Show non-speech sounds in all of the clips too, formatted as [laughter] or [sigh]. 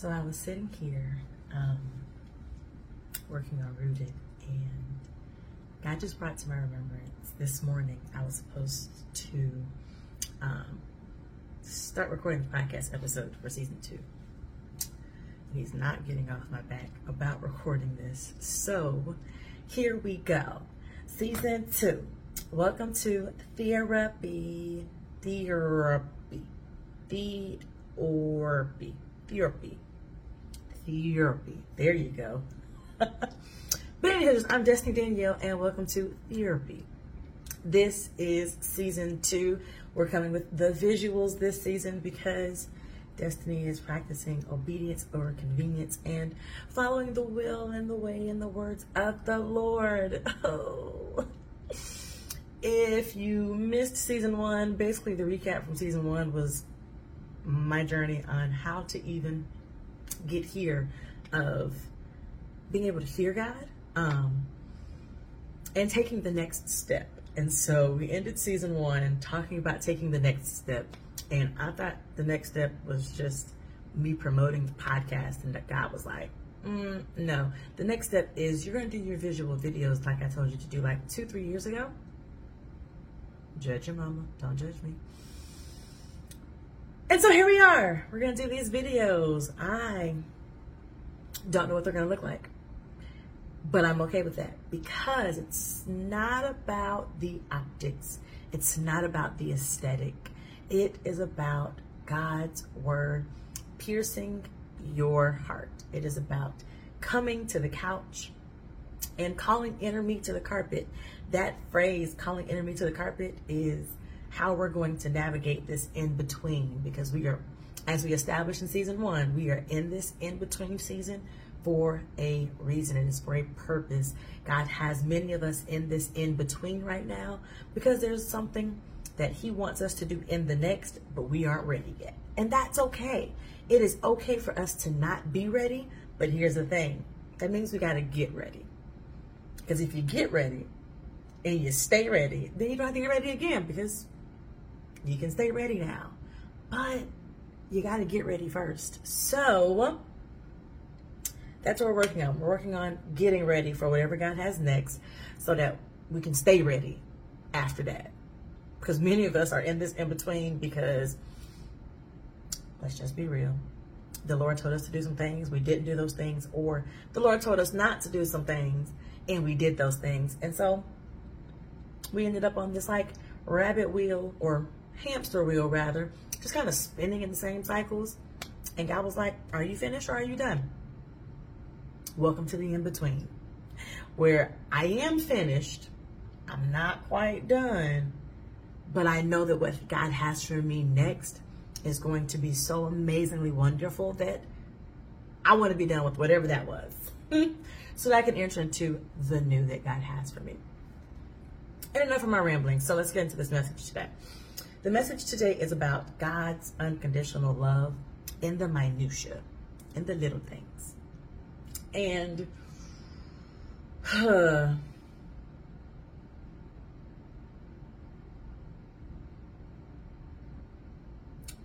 So I was sitting here um, working on Rooted, and God just brought to my remembrance this morning I was supposed to um, start recording the podcast episode for season two. He's not getting off my back about recording this. So here we go. Season two. Welcome to Therapy. Therapy. Therapy. Therapy. Therapy. There you go. [laughs] but anyways, I'm Destiny Danielle and welcome to Therapy. This is season two. We're coming with the visuals this season because Destiny is practicing obedience over convenience and following the will and the way and the words of the Lord. [laughs] Oh. If you missed season one, basically the recap from season one was my journey on how to even get here of being able to hear God um, and taking the next step. And so we ended season one talking about taking the next step. And I thought the next step was just me promoting the podcast, and that God was like, mm, no. The next step is you're going to do your visual videos like I told you to do like two, three years ago. Judge your mama. Don't judge me. And so here we are. We're going to do these videos. I don't know what they're going to look like. But I'm okay with that because it's not about the optics. It's not about the aesthetic. It is about God's word piercing your heart. It is about coming to the couch and calling me to the carpet. That phrase, calling me to the carpet, is how we're going to navigate this in between because we are, as we established in season one, we are in this in between season for a reason and it's for a purpose. God has many of us in this in between right now because there's something that He wants us to do in the next, but we aren't ready yet. And that's okay. It is okay for us to not be ready, but here's the thing that means we got to get ready. Because if you get ready and you stay ready, then you don't have to get ready again because you can stay ready now. But you got to get ready first. So, that's what we're working on. We're working on getting ready for whatever God has next so that we can stay ready after that. Because many of us are in this in between because, let's just be real. The Lord told us to do some things, we didn't do those things, or the Lord told us not to do some things, and we did those things. And so we ended up on this like rabbit wheel or hamster wheel, rather, just kind of spinning in the same cycles. And God was like, Are you finished or are you done? Welcome to the in between, where I am finished. I'm not quite done, but I know that what God has for me next is going to be so amazingly wonderful that I want to be done with whatever that was [laughs] so that I can enter into the new that God has for me. And enough of my rambling. So let's get into this message today. The message today is about God's unconditional love in the minutia, in the little things. And uh, [sighs]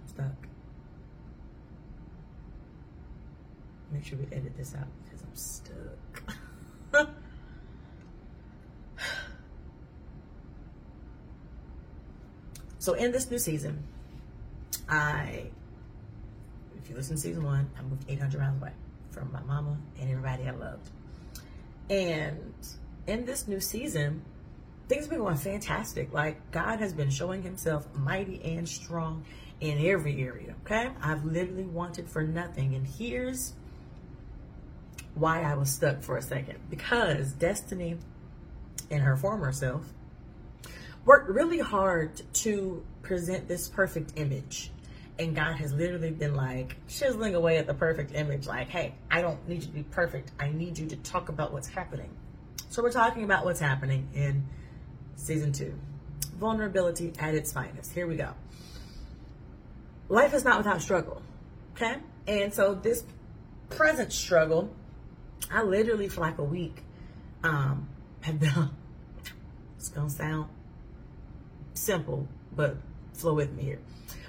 stuck. Make sure we edit this out because I'm stuck. [laughs] so in this new season, I, if you listen to season one, I moved 800 miles away from my mama and everybody I loved. And in this new season, things have been going fantastic. Like God has been showing himself mighty and strong in every area. Okay. I've literally wanted for nothing. And here's why I was stuck for a second. Because Destiny and her former self worked really hard to present this perfect image and God has literally been like chiseling away at the perfect image, like, hey, I don't need you to be perfect. I need you to talk about what's happening. So we're talking about what's happening in season two. Vulnerability at its finest. Here we go. Life is not without struggle. Okay? And so this present struggle, I literally for like a week um have been [laughs] it's gonna sound simple, but flow with me here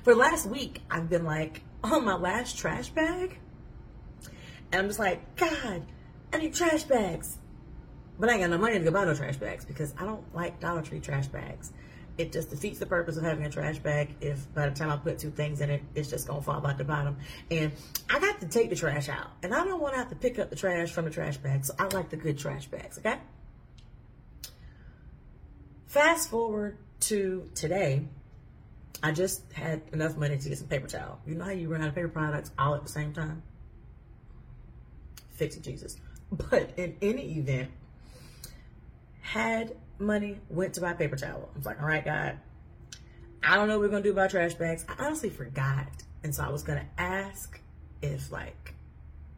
for last week, I've been like, on my last trash bag, And I'm just like, God, I need trash bags. But I ain't got no money to go buy no trash bags because I don't like Dollar Tree trash bags. It just defeats the purpose of having a trash bag if by the time I put two things in it, it's just gonna fall out the bottom. And I got to take the trash out. And I don't wanna have to pick up the trash from the trash bag. So I like the good trash bags, okay? Fast forward to today, I just had enough money to get some paper towel. You know how you run out of paper products all at the same time? Fix it, Jesus. But in any event, had money, went to buy paper towel. I was like, all right, God, I don't know what we're gonna do about trash bags. I honestly forgot. And so I was gonna ask if like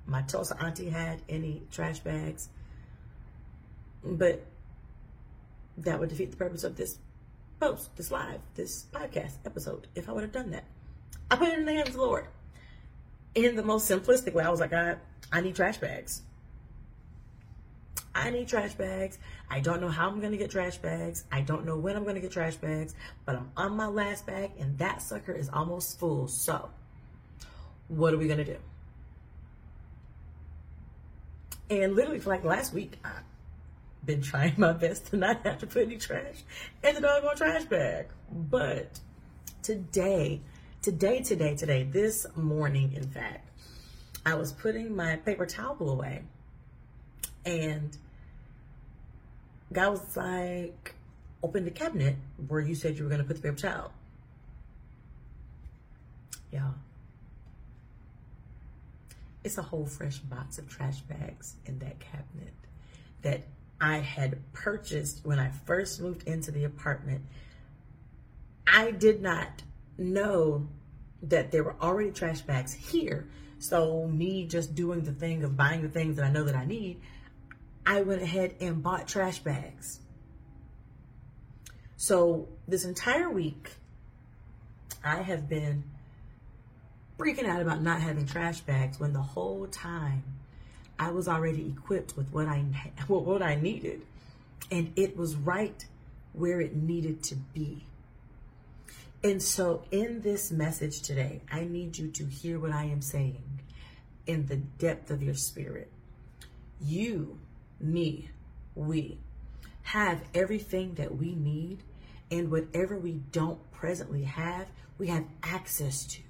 my Tulsa auntie had any trash bags. But that would defeat the purpose of this post, this live, this podcast episode, if I would have done that. I put it in the hands of the Lord. In the most simplistic way, I was like, God, I need trash bags. I need trash bags. I don't know how I'm going to get trash bags. I don't know when I'm going to get trash bags, but I'm on my last bag and that sucker is almost full. So, what are we going to do? And literally for like last week, I've been trying my best to not have to put any trash in the doggone trash bag. But today, today, today, today, this morning, in fact, I was putting my paper towel away and God was like, open the cabinet where you said you were going to put the paper towel. Yeah. It's a whole fresh box of trash bags in that cabinet that I had purchased when I first moved into the apartment. I did not know that there were already trash bags here. So me just doing the thing of buying the things that I know that I need, I went ahead and bought trash bags. So this entire week, I have been freaking out about not having trash bags when the whole time I was already equipped with what I [laughs] what I needed, and it was right where it needed to be. And so, in this message today, I need you to hear what I am saying in the depth of your spirit. You me, we have everything that we need, and whatever we don't presently have, we have access to.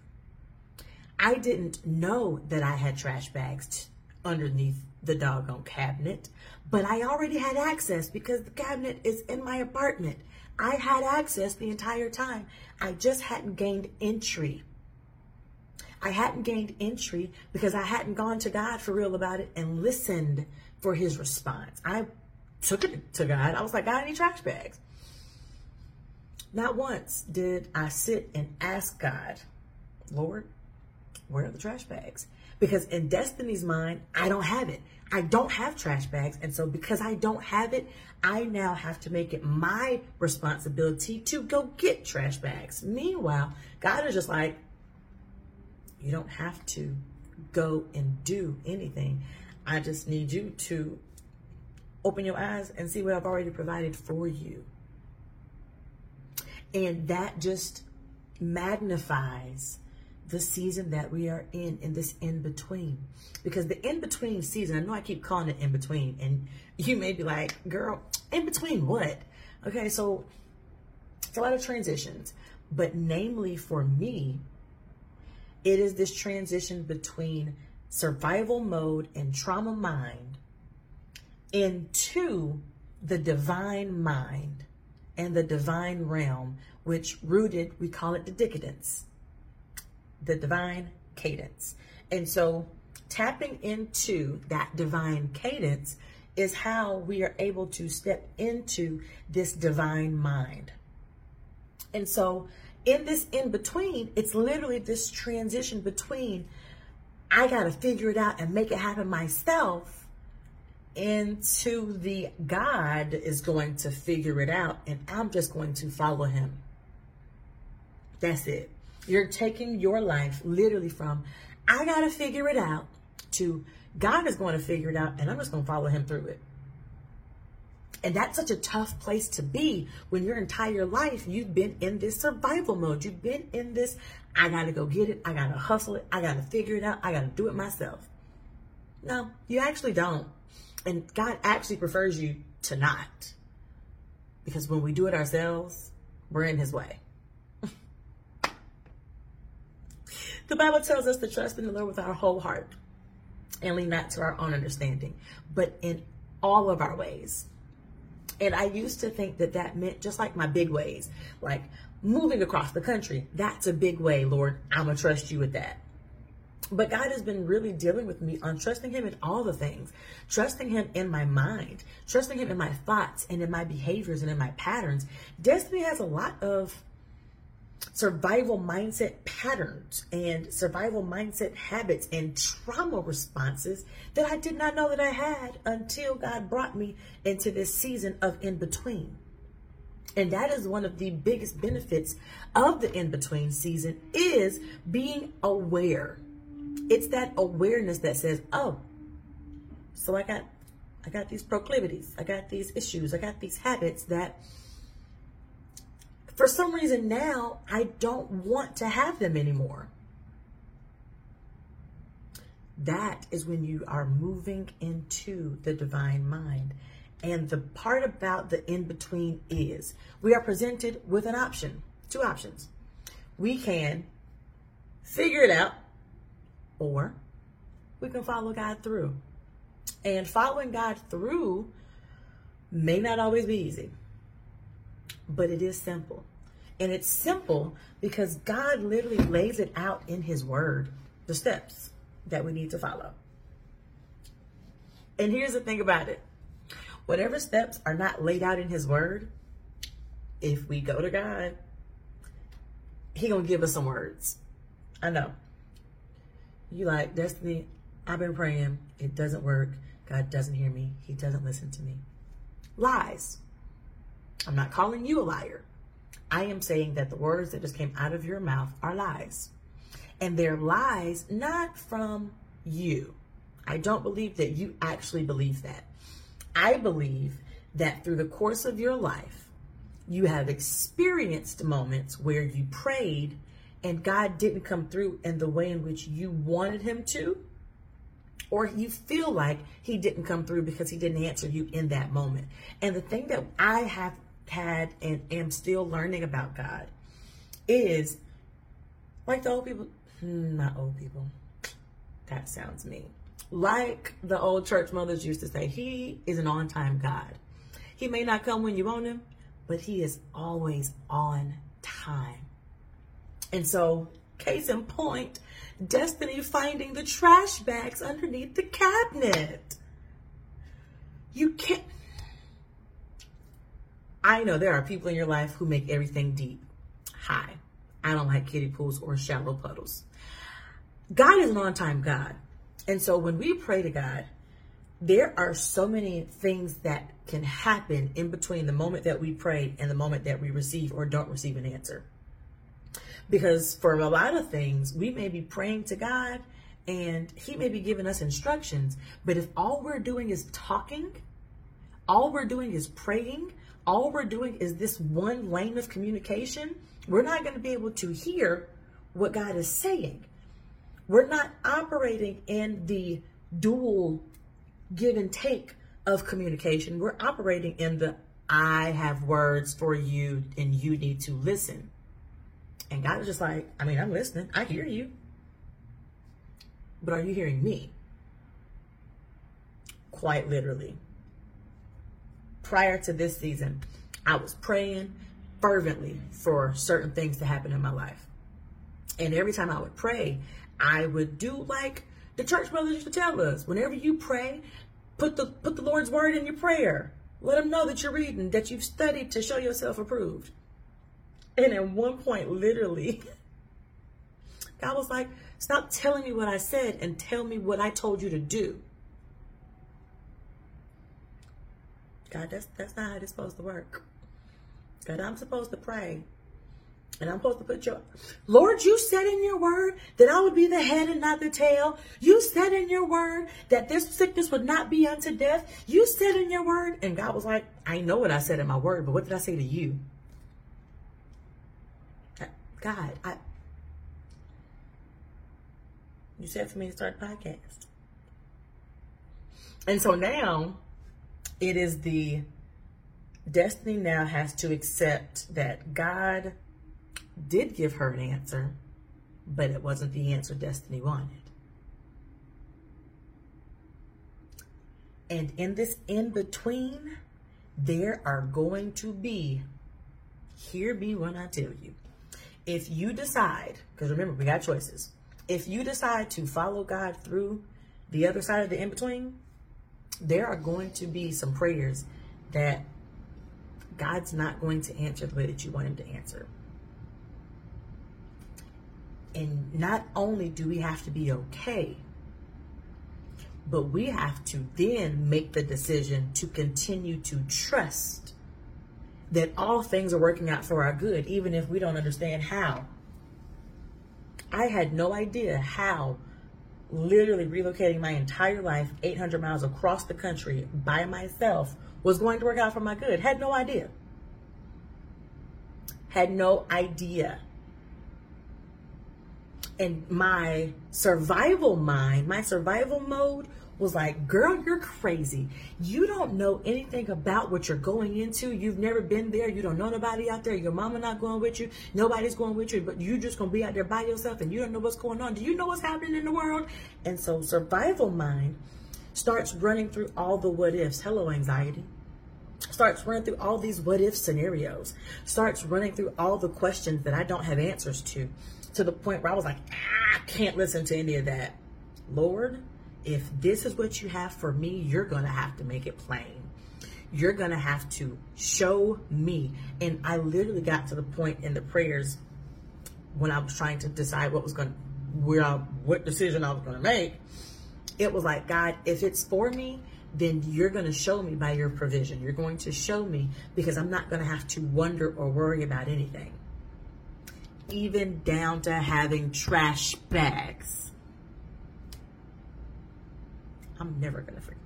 I didn't know that I had trash bags underneath the doggone cabinet, but I already had access because the cabinet is in my apartment. I had access the entire time. I just hadn't gained entry. I hadn't gained entry because I hadn't gone to God for real about it and listened for his response. I took it to God. I was like, God, need trash bags. Not once did I sit and ask God, Lord, where are the trash bags? Because in Destiny's mind, I don't have it. I don't have trash bags. And so because I don't have it, I now have to make it my responsibility to go get trash bags. Meanwhile, God is just like, you don't have to go and do anything. I just need you to open your eyes and see what I've already provided for you. And that just magnifies the season that we are in, in this in between. Because the in between season, I know I keep calling it in between, and [laughs] you may be like, girl, in between what? Okay, so it's a lot of transitions, but namely for me, it is this transition between survival mode and trauma mind into the divine mind and the divine realm, which rooted, we call it the decadence, the divine cadence. And so tapping into that divine cadence is how we are able to step into this divine mind. And so in this in between, it's literally this transition between I got to figure it out and make it happen myself into the God is going to figure it out and I'm just going to follow him. That's it. You're taking your life literally from I got to figure it out to God is going to figure it out and I'm just going to follow him through it. And that's such a tough place to be when your entire life you've been in this survival mode. You've been in this, I gotta go get it, I gotta hustle it, I gotta figure it out, I gotta do it myself. No, you actually don't. And God actually prefers you to not. Because when we do it ourselves, we're in his way. The Bible tells us to trust in the Lord with our whole heart and lean not to our own understanding, but in all of our ways. And I used to think that that meant just like my big ways, like moving across the country. That's a big way, Lord. I'm going to trust you with that. But God has been really dealing with me on trusting Him in all the things, trusting Him in my mind, trusting Him in my thoughts and in my behaviors and in my patterns. Destiny has a lot of survival mindset patterns and survival mindset habits and trauma responses that I did not know that I had until God brought me into this season of in between. And that is one of the biggest benefits of the in between season is being aware. It's that awareness that says, "Oh, so I got I got these proclivities. I got these issues. I got these habits that for some reason now, I don't want to have them anymore. That is when you are moving into the divine mind. And the part about the in between is we are presented with an option, two options. We can figure it out, or we can follow God through. And following God through may not always be easy but it is simple. And it's simple because God literally lays it out in His Word, the steps that we need to follow. And here's the thing about it whatever steps are not laid out in His Word, if we go to God, He gonna give us some words. I know. You like Destiny? I've been praying. It doesn't work. God doesn't hear me. He doesn't listen to me. Lies. I'm not calling you a liar. I am saying that the words that just came out of your mouth are lies. And they're lies not from you. I don't believe that you actually believe that. I believe that through the course of your life, you have experienced moments where you prayed and God didn't come through in the way in which you wanted him to, or you feel like he didn't come through because he didn't answer you in that moment. And the thing that I have had and am still learning about God is like the old people, hmm, not old people, that sounds mean. Like the old church mothers used to say, He is an on time God. He may not come when you want Him, but He is always on time. And so, case in point, Destiny finding the trash bags underneath the cabinet. You can't I know there are people in your life who make everything deep. Hi. I don't like kiddie pools or shallow puddles. God is an on time God. And so when we pray to God, there are so many things that can happen in between the moment that we pray and the moment that we receive or don't receive an answer. Because for a lot of things, we may be praying to God and He may be giving us instructions, but if all we're doing is talking, all we're doing is praying, all we're doing is this one lane of communication, we're not going to be able to hear what God is saying. We're not operating in the dual give and take of communication. We're operating in the I have words for you and you need to listen. And God is just like, I mean, I'm listening. I hear you. But are you hearing me? Quite literally prior to this season, I was praying fervently for certain things to happen in my life. And every time I would pray, I would do like the church brothers used to tell us whenever you pray, put the put the Lord's word in your prayer. Let him know that you're reading, that you've studied to show yourself approved. And at one point, literally, [laughs] God was like, Stop telling me what I said and tell me what I told you to do. God, that's that's not how it's supposed to work. God, I'm supposed to pray. And I'm supposed to put your Lord, you said in your word that I would be the head and not the tail. You said in your word that this sickness would not be unto death. You said in your word. And God was like, I know what I said in my word, but what did I say to you? God, I you said for me to start a podcast. And so now it is the Destiny now has to accept that God did give her an answer, but it wasn't the answer Destiny wanted. And in this in between, there are going to be, hear me when I tell you, if you decide, because remember, we got choices. If you decide to follow God through the other side of the in between, there are going to be some prayers that God's not going to answer the way that you want Him to answer. And not only do we have to be okay, but we have to then make the decision to continue to trust that all things are working out for our good, even if we don't understand how. I had no idea how literally relocating my entire life 800 miles across the country by myself was going to work out for my good. Had no idea. Had no idea. And my survival mind, my survival mode was like, girl, you're crazy. You don't know anything about what you're going into. You've never been there. You don't know nobody out there. Your mama not going with you. Nobody's going with you, but you just going to be out there by yourself and you don't know what's going on. Do you know what's happening in the world? And so survival mind starts running through all the what ifs. Hello, anxiety. Starts running through all these what if scenarios. Starts running through all the questions that I don't have answers to, to the point where I was like, ah, I can't listen to any of that. Lord, if this is what you have for me, you're going to have to make it plain. You're going to have to show me. And I literally got to the point in the prayers when I was trying to decide what was going where I, what decision I was going to make. It was like, God, if it's for me, then you're going to show me by your provision. You're going to show me because I'm not going to have to wonder or worry about anything. Even down to having trash bags I'm never gonna forget.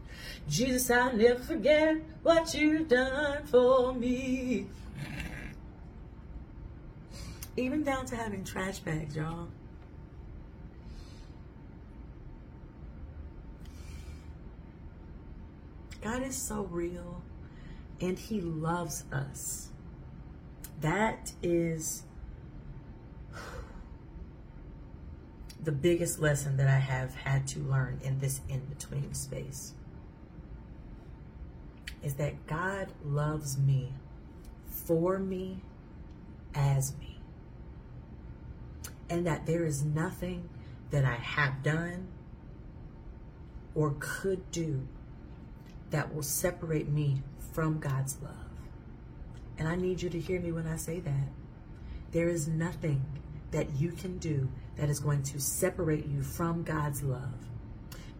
Jesus, I'll never forget what you've done for me. Even down to having trash bags, y'all. God is so real and He loves us. That is the biggest lesson that I have had to learn in this in between space is that God loves me for me as me. And that there is nothing that I have done or could do that will separate me from God's love. And I need you to hear me when I say that. There is nothing that you can do that is going to separate you from God's love.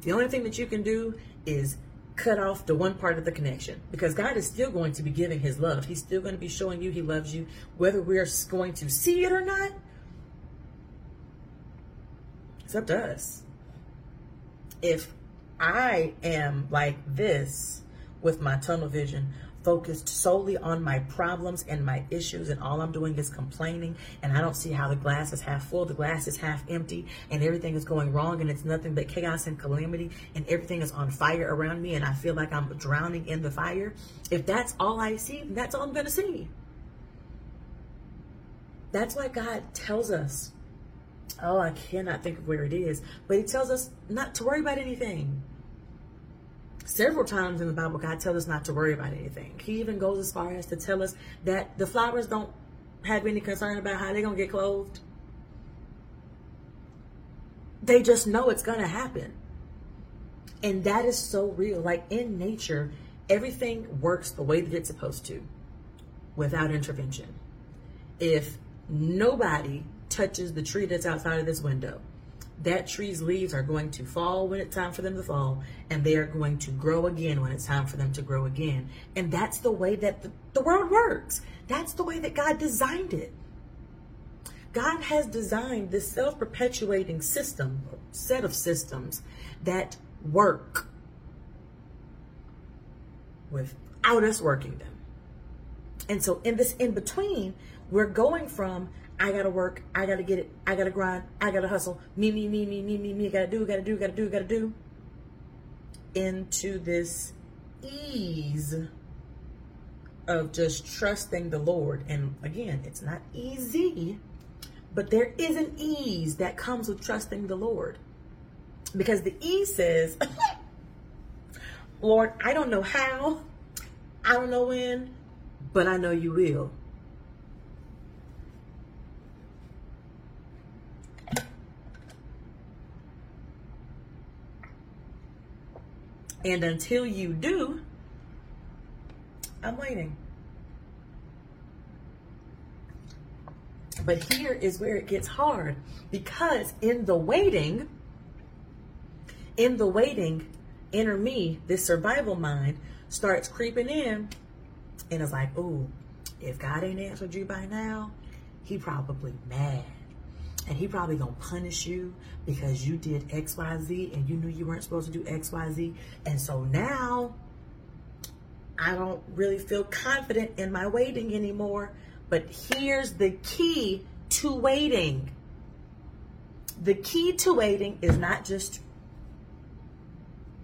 The only thing that you can do is cut off the one part of the connection because God is still going to be giving his love. He's still going to be showing you he loves you, whether we're going to see it or not. It's up to us. If I am like this with my tunnel vision, focused solely on my problems and my issues, and all I'm doing is complaining, and I don't see how the glass is half full, the glass is half empty, and everything is going wrong, and it's nothing but chaos and calamity, and everything is on fire around me, and I feel like I'm drowning in the fire. If that's all I see, that's all I'm going to see. That's why God tells us, oh, I cannot think of where it is, but He tells us not to worry about anything Several times in the Bible, God tells us not to worry about anything. He even goes as far as to tell us that the flowers don't have any concern about how they're going to get clothed. They just know it's going to happen. And that is so real. Like in nature, everything works the way that it's supposed to without intervention. If nobody touches the tree that's outside of this window, that tree's leaves are going to fall when it's time for them to fall, and they are going to grow again when it's time for them to grow again. And that's the way that the, the world works. That's the way that God designed it. God has designed this self perpetuating system, set of systems that work without us working them. And so, in this in between, we're going from I gotta work, I gotta get it, I gotta grind, I gotta hustle, me, me, me, me, me, me, me, gotta do, gotta do, gotta do, gotta do. into this ease of just trusting the Lord. And again, it's not easy, but there is an ease that comes with trusting the Lord. Because the ease says, [laughs] Lord, I don't know how, I don't know when, but I know you will. And until you do, I'm waiting. But here is where it gets hard because in the waiting, in the waiting, inner me, this survival mind starts creeping in and it's like, oh, if God ain't answered you by now, he probably mad. And he probably gonna punish you because you did XYZ and you knew you weren't supposed to do XYZ. And so now I don't really feel confident in my waiting anymore. But here's the key to waiting. The key to waiting is not just,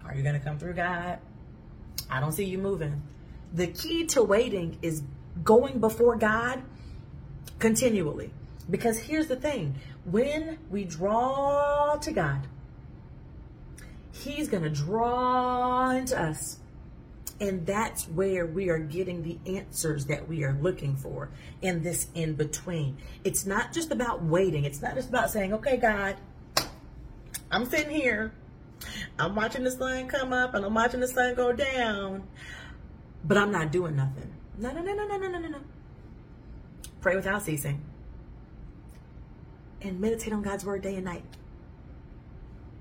are you to come through, God? I don't see you moving. The key to waiting is going before God continually. Because here's the thing when we draw to God, He's going to draw into us. And that's where we are getting the answers that we are looking for in this in between. It's not just about waiting. It's not just about saying, okay, God, I'm sitting here. I'm watching the sun come up and I'm watching the sun go down, but I'm not doing nothing. No, no, no, no, no, no, no, no. Pray without ceasing and meditate on God's word day and night.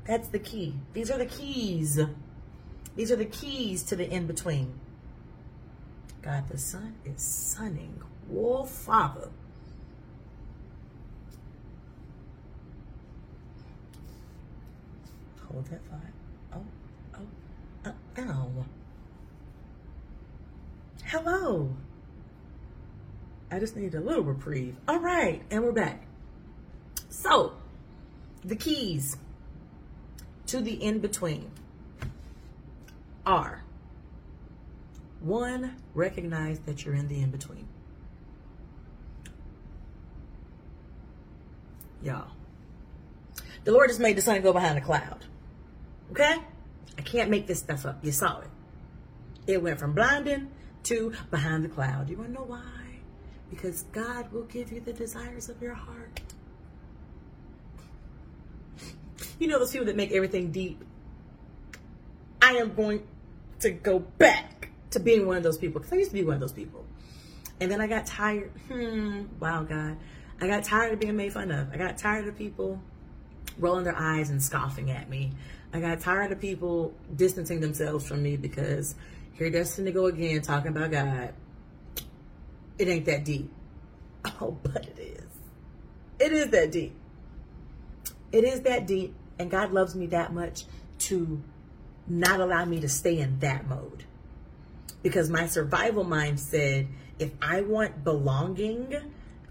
That's the key. These are the keys. These are the keys to the in between. God the Son is sunning. Whoa, Father. Hold that thought. Oh, oh, uh, ow. Hello. I just need a little reprieve. All right, and we're back. So, the keys to the in between are one, recognize that you're in the in between. Y'all, the Lord has made the sun go behind a cloud. Okay? I can't make this stuff up. You saw it. It went from blinding to behind the cloud. You want to know why? Because God will give you the desires of your heart. You know those people that make everything deep? I am going to go back to being one of those people because I used to be one of those people. And then I got tired. Hmm, wow, God. I got tired of being made fun of. I got tired of people rolling their eyes and scoffing at me. I got tired of people distancing themselves from me because here Destiny go again talking about God. It ain't that deep. Oh, but it is. It is that deep. It is that deep. And God loves me that much to not allow me to stay in that mode. Because my survival mind said, if I want belonging,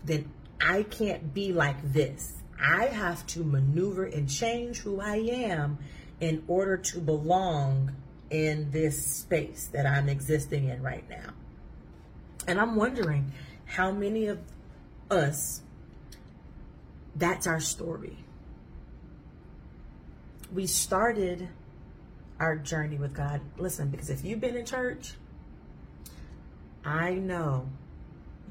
then I can't be like this. I have to maneuver and change who I am in order to belong in this space that I'm existing in right now. And I'm wondering how many of us, that's our story we started our journey with God. Listen, because if you've been in church, I know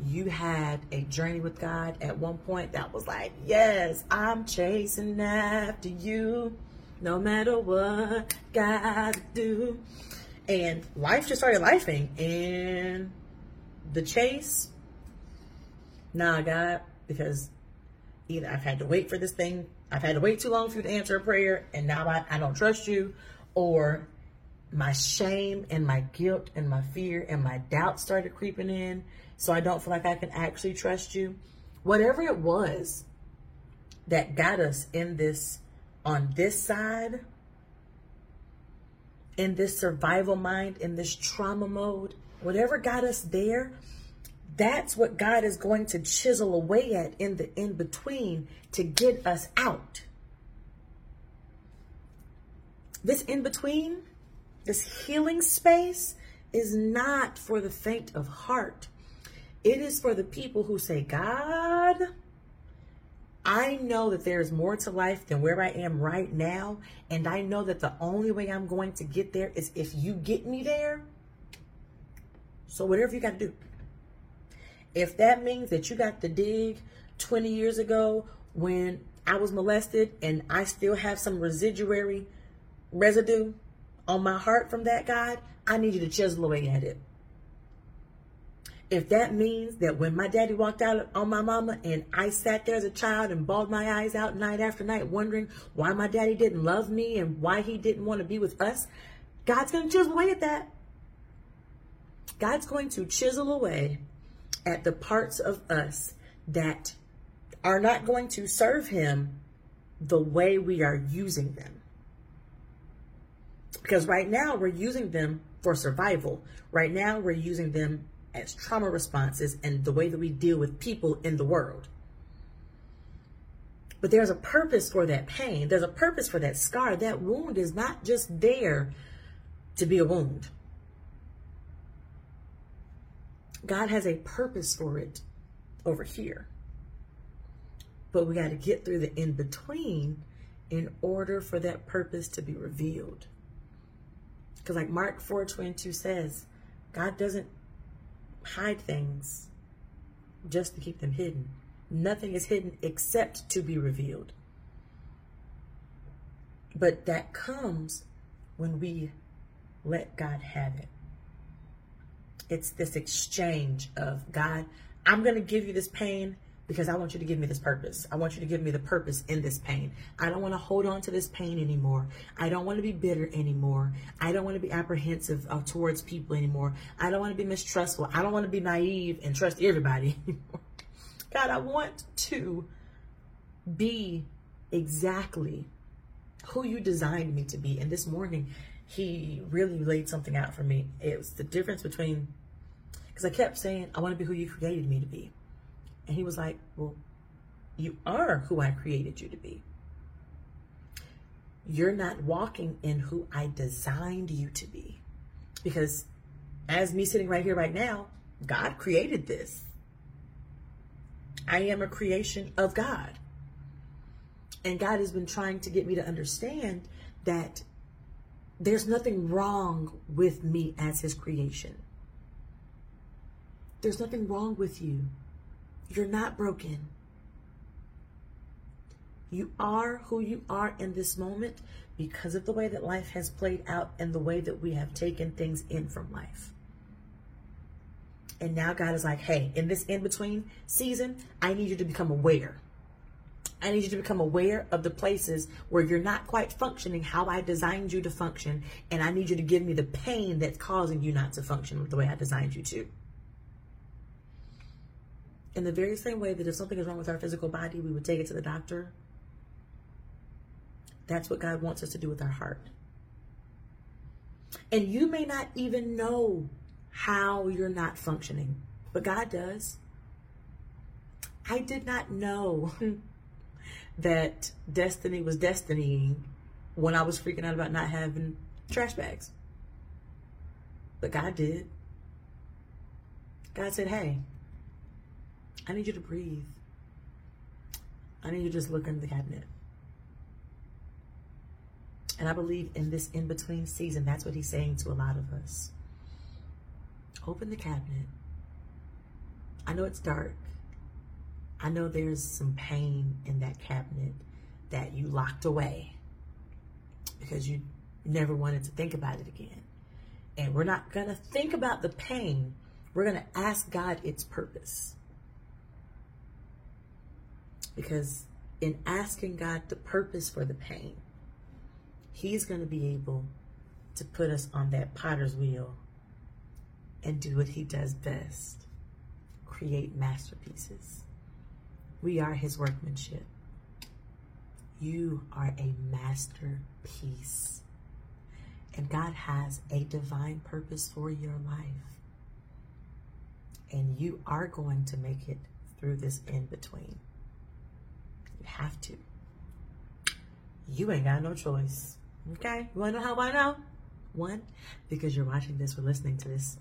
you had a journey with God at one point that was like, yes, I'm chasing after you no matter what God do. And life just started lifing and the chase, nah, God, because either I've had to wait for this thing I've had to wait too long for you to answer a prayer, and now I, I don't trust you, or my shame and my guilt and my fear and my doubt started creeping in, so I don't feel like I can actually trust you. Whatever it was that got us in this, on this side, in this survival mind, in this trauma mode, whatever got us there, that's what God is going to chisel away at in the in between to get us out. This in between This healing space is not for the faint of heart. It is for the people who say, God, I know that there is more to life than where I am right now. And I know that the only way I'm going to get there is if you get me there. So, whatever you got to do. If that means that you got to dig 20 years ago when I was molested and I still have some residuary residue on my heart from that, God, I need you to chisel away at it. If that means that when my daddy walked out on my mama and I sat there as a child and bawled my eyes out night after night, wondering why my daddy didn't love me and why he didn't want to be with us, God's going to chisel away at that. God's going to chisel away at the parts of us that are not going to serve him the way we are using them. Because right now we're using them for survival. Right now we're using them as trauma responses and the way that we deal with people in the world. But there's a purpose for that pain. There's a purpose for that scar. That wound is not just there to be a wound. God has a purpose for it over here. But we got to get through the in between in order for that purpose to be revealed. Because, like Mark 4 22 says, God doesn't hide things just to keep them hidden. Nothing is hidden except to be revealed. But that comes when we let God have it. It's this exchange of God, I'm going to give you this pain because I want you to give me this purpose. I want you to give me the purpose in this pain. I don't want to hold on to this pain anymore. I don't want to be bitter anymore. I don't want to be apprehensive towards people anymore. I don't want to be mistrustful. I don't want to be naive and trust everybody [laughs] anymore. God, I want to be exactly who you designed me to be. And this morning, he really laid something out for me. It was the difference between, because I kept saying, I want to be who you created me to be. And he was like, Well, you are who I created you to be. You're not walking in who I designed you to be. Because as me sitting right here, right now, God created this. I am a creation of God. And God has been trying to get me to understand that there's nothing wrong with me as his creation. There's nothing wrong with you. You're not broken. You are who you are in this moment because of the way that life has played out and the way that we have taken things in from life. And now God is like, hey, in this in between season, I need you to become aware. I need you to become aware of the places where you're not quite functioning how I designed you to function. And I need you to give me the pain that's causing you not to function the way I designed you to in the very same way that if something is wrong with our physical body, we would take it to the doctor. That's what God wants us to do with our heart. And you may not even know how you're not functioning, but God does. I did not know [laughs] that destiny was destiny when I was freaking out about not having trash bags. But God did. God said, hey, I need you to breathe. I need you to just look in the cabinet. And I believe in this in between season, that's what he's saying to a lot of us. Open the cabinet. I know it's dark. I know there's some pain in that cabinet that you locked away because you never wanted to think about it again. And we're not going to think about the pain. We're going to ask God its purpose. Because in asking God the purpose for the pain, He's going to be able to put us on that potter's wheel and do what He does best create masterpieces. We are His workmanship. You are a masterpiece. And God has a divine purpose for your life. And you are going to make it through this in between You have to. You ain't got no choice. Okay? You wanna know how I know? One, because you're watching this or listening to this.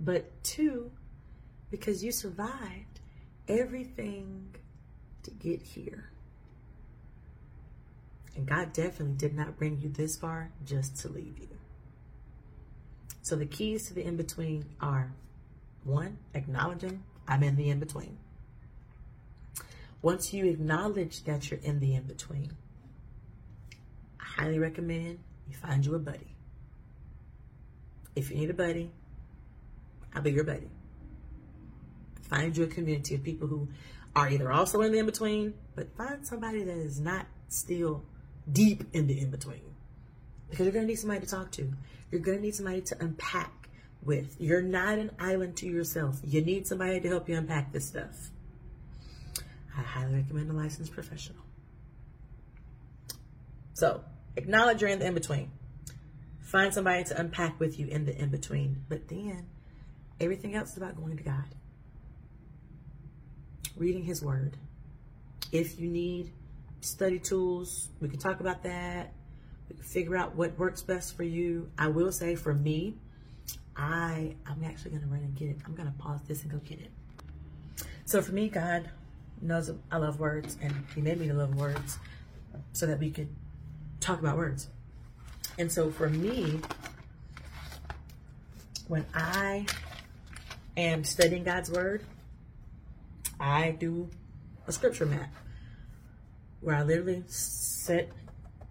But two, because you survived everything to get here. And God definitely did not bring you this far just to leave you. So the keys to the in between are one, acknowledging I'm in the in between. Once you acknowledge that you're in the in between, I highly recommend you find you a buddy. If you need a buddy, I'll be your buddy. Find you a community of people who are either also in the in between, but find somebody that is not still deep in the in between. Because you're going to need somebody to talk to. You're going to need somebody to unpack with. You're not an island to yourself. You need somebody to help you unpack this stuff. I highly recommend a licensed professional. So, acknowledge you're in the in between. Find somebody to unpack with you in the in between. But then, everything else is about going to God, reading His Word. If you need study tools, we can talk about that. We can figure out what works best for you. I will say, for me, I I'm actually gonna run and get it. I'm gonna pause this and go get it. So for me, God knows I love words, and He made me to love words so that we could talk about words. And so for me, when I am studying God's word, I do a scripture map where I literally set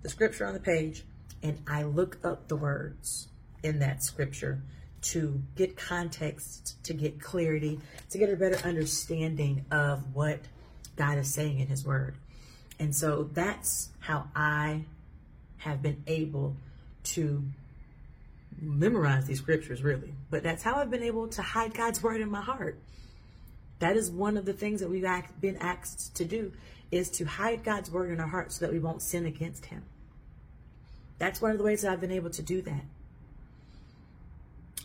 the scripture on the page and I look up the words in that scripture to get context, to get clarity, to get a better understanding of what God is saying in His Word. And so that's how I have been able to memorize these scriptures, really. But that's how I've been able to hide God's Word in my heart. That is one of the things that we've been asked to do is to hide God's Word in our heart so that we won't sin against Him. That's one of the ways that I've been able to do that.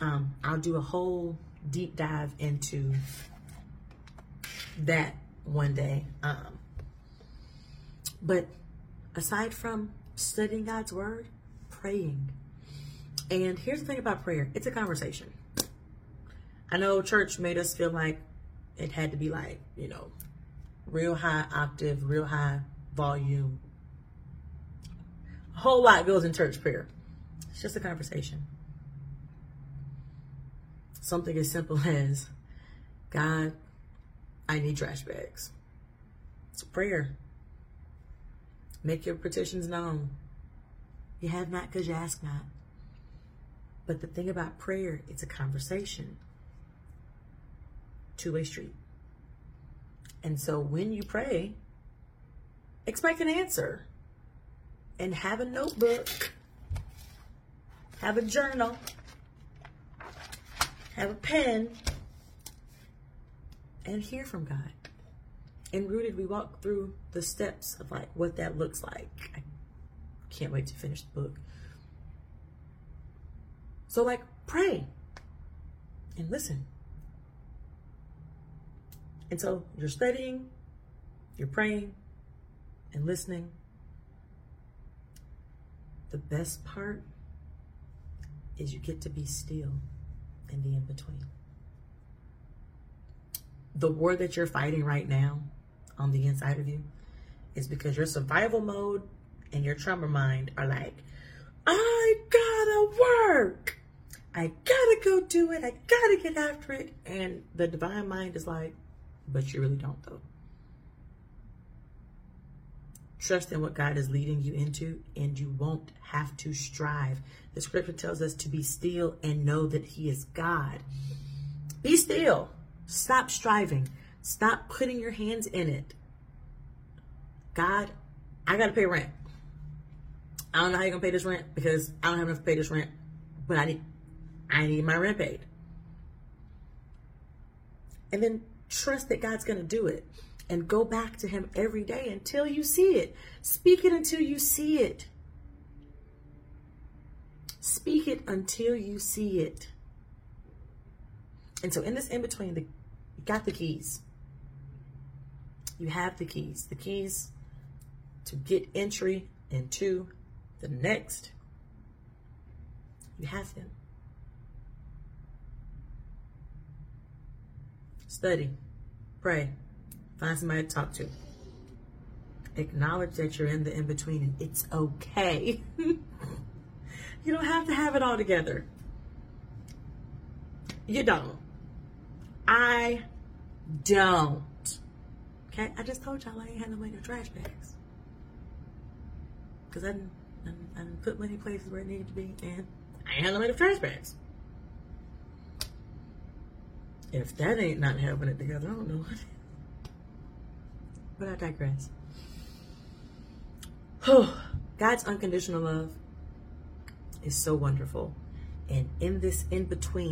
Um, I'll do a whole deep dive into that one day. Um, but aside from studying God's word, praying. And here's the thing about prayer it's a conversation. I know church made us feel like it had to be like, you know, real high octave, real high volume. A whole lot goes in church prayer. It's just a conversation. Something as simple [laughs] as, God, I need trash bags. It's a prayer. Make your petitions known. You have not because you ask not. But the thing about prayer, it's a conversation, two way street. And so when you pray, expect an answer and have a notebook, have a journal, have a pen, and hear from God. And rooted, we walk through the steps of like what that looks like. I can't wait to finish the book. So, like, pray and listen. And so you're studying, you're praying, and listening. The best part is you get to be still in the in between the war that you're fighting right now on the inside of you is because your survival mode and your trauma mind are like, I gotta work. I gotta go do it. I gotta get after it. And the divine mind is like, but you really don't though. Trust in what God is leading you into, and you won't have to strive. The scripture tells us to be still and know that He is God. Be still Stop striving. Stop putting your hands in it. God, I got to pay rent. I don't know how you're going to pay this rent because I don't have enough to pay this rent, but I need, I need my rent paid. And then trust that God's going to do it and go back to Him every day until you see it. Speak it until you see it. Speak it until you see it. And so, in this in between, the you got the keys. You have the keys. The keys to get entry into the next You have to. Study, pray, find somebody to talk to. Acknowledge that you're in the in between and it's okay. [laughs] you don't have to have it all together. You don't. I don't. Okay, I just told y'all I ain't had no money trash bags. Because I didn't, I, didn't, put money places where it needed to be, and I ain't had no money trash bags. If that ain't not having it together, I don't know what. But I digress. God's unconditional love is so wonderful. And in this in between,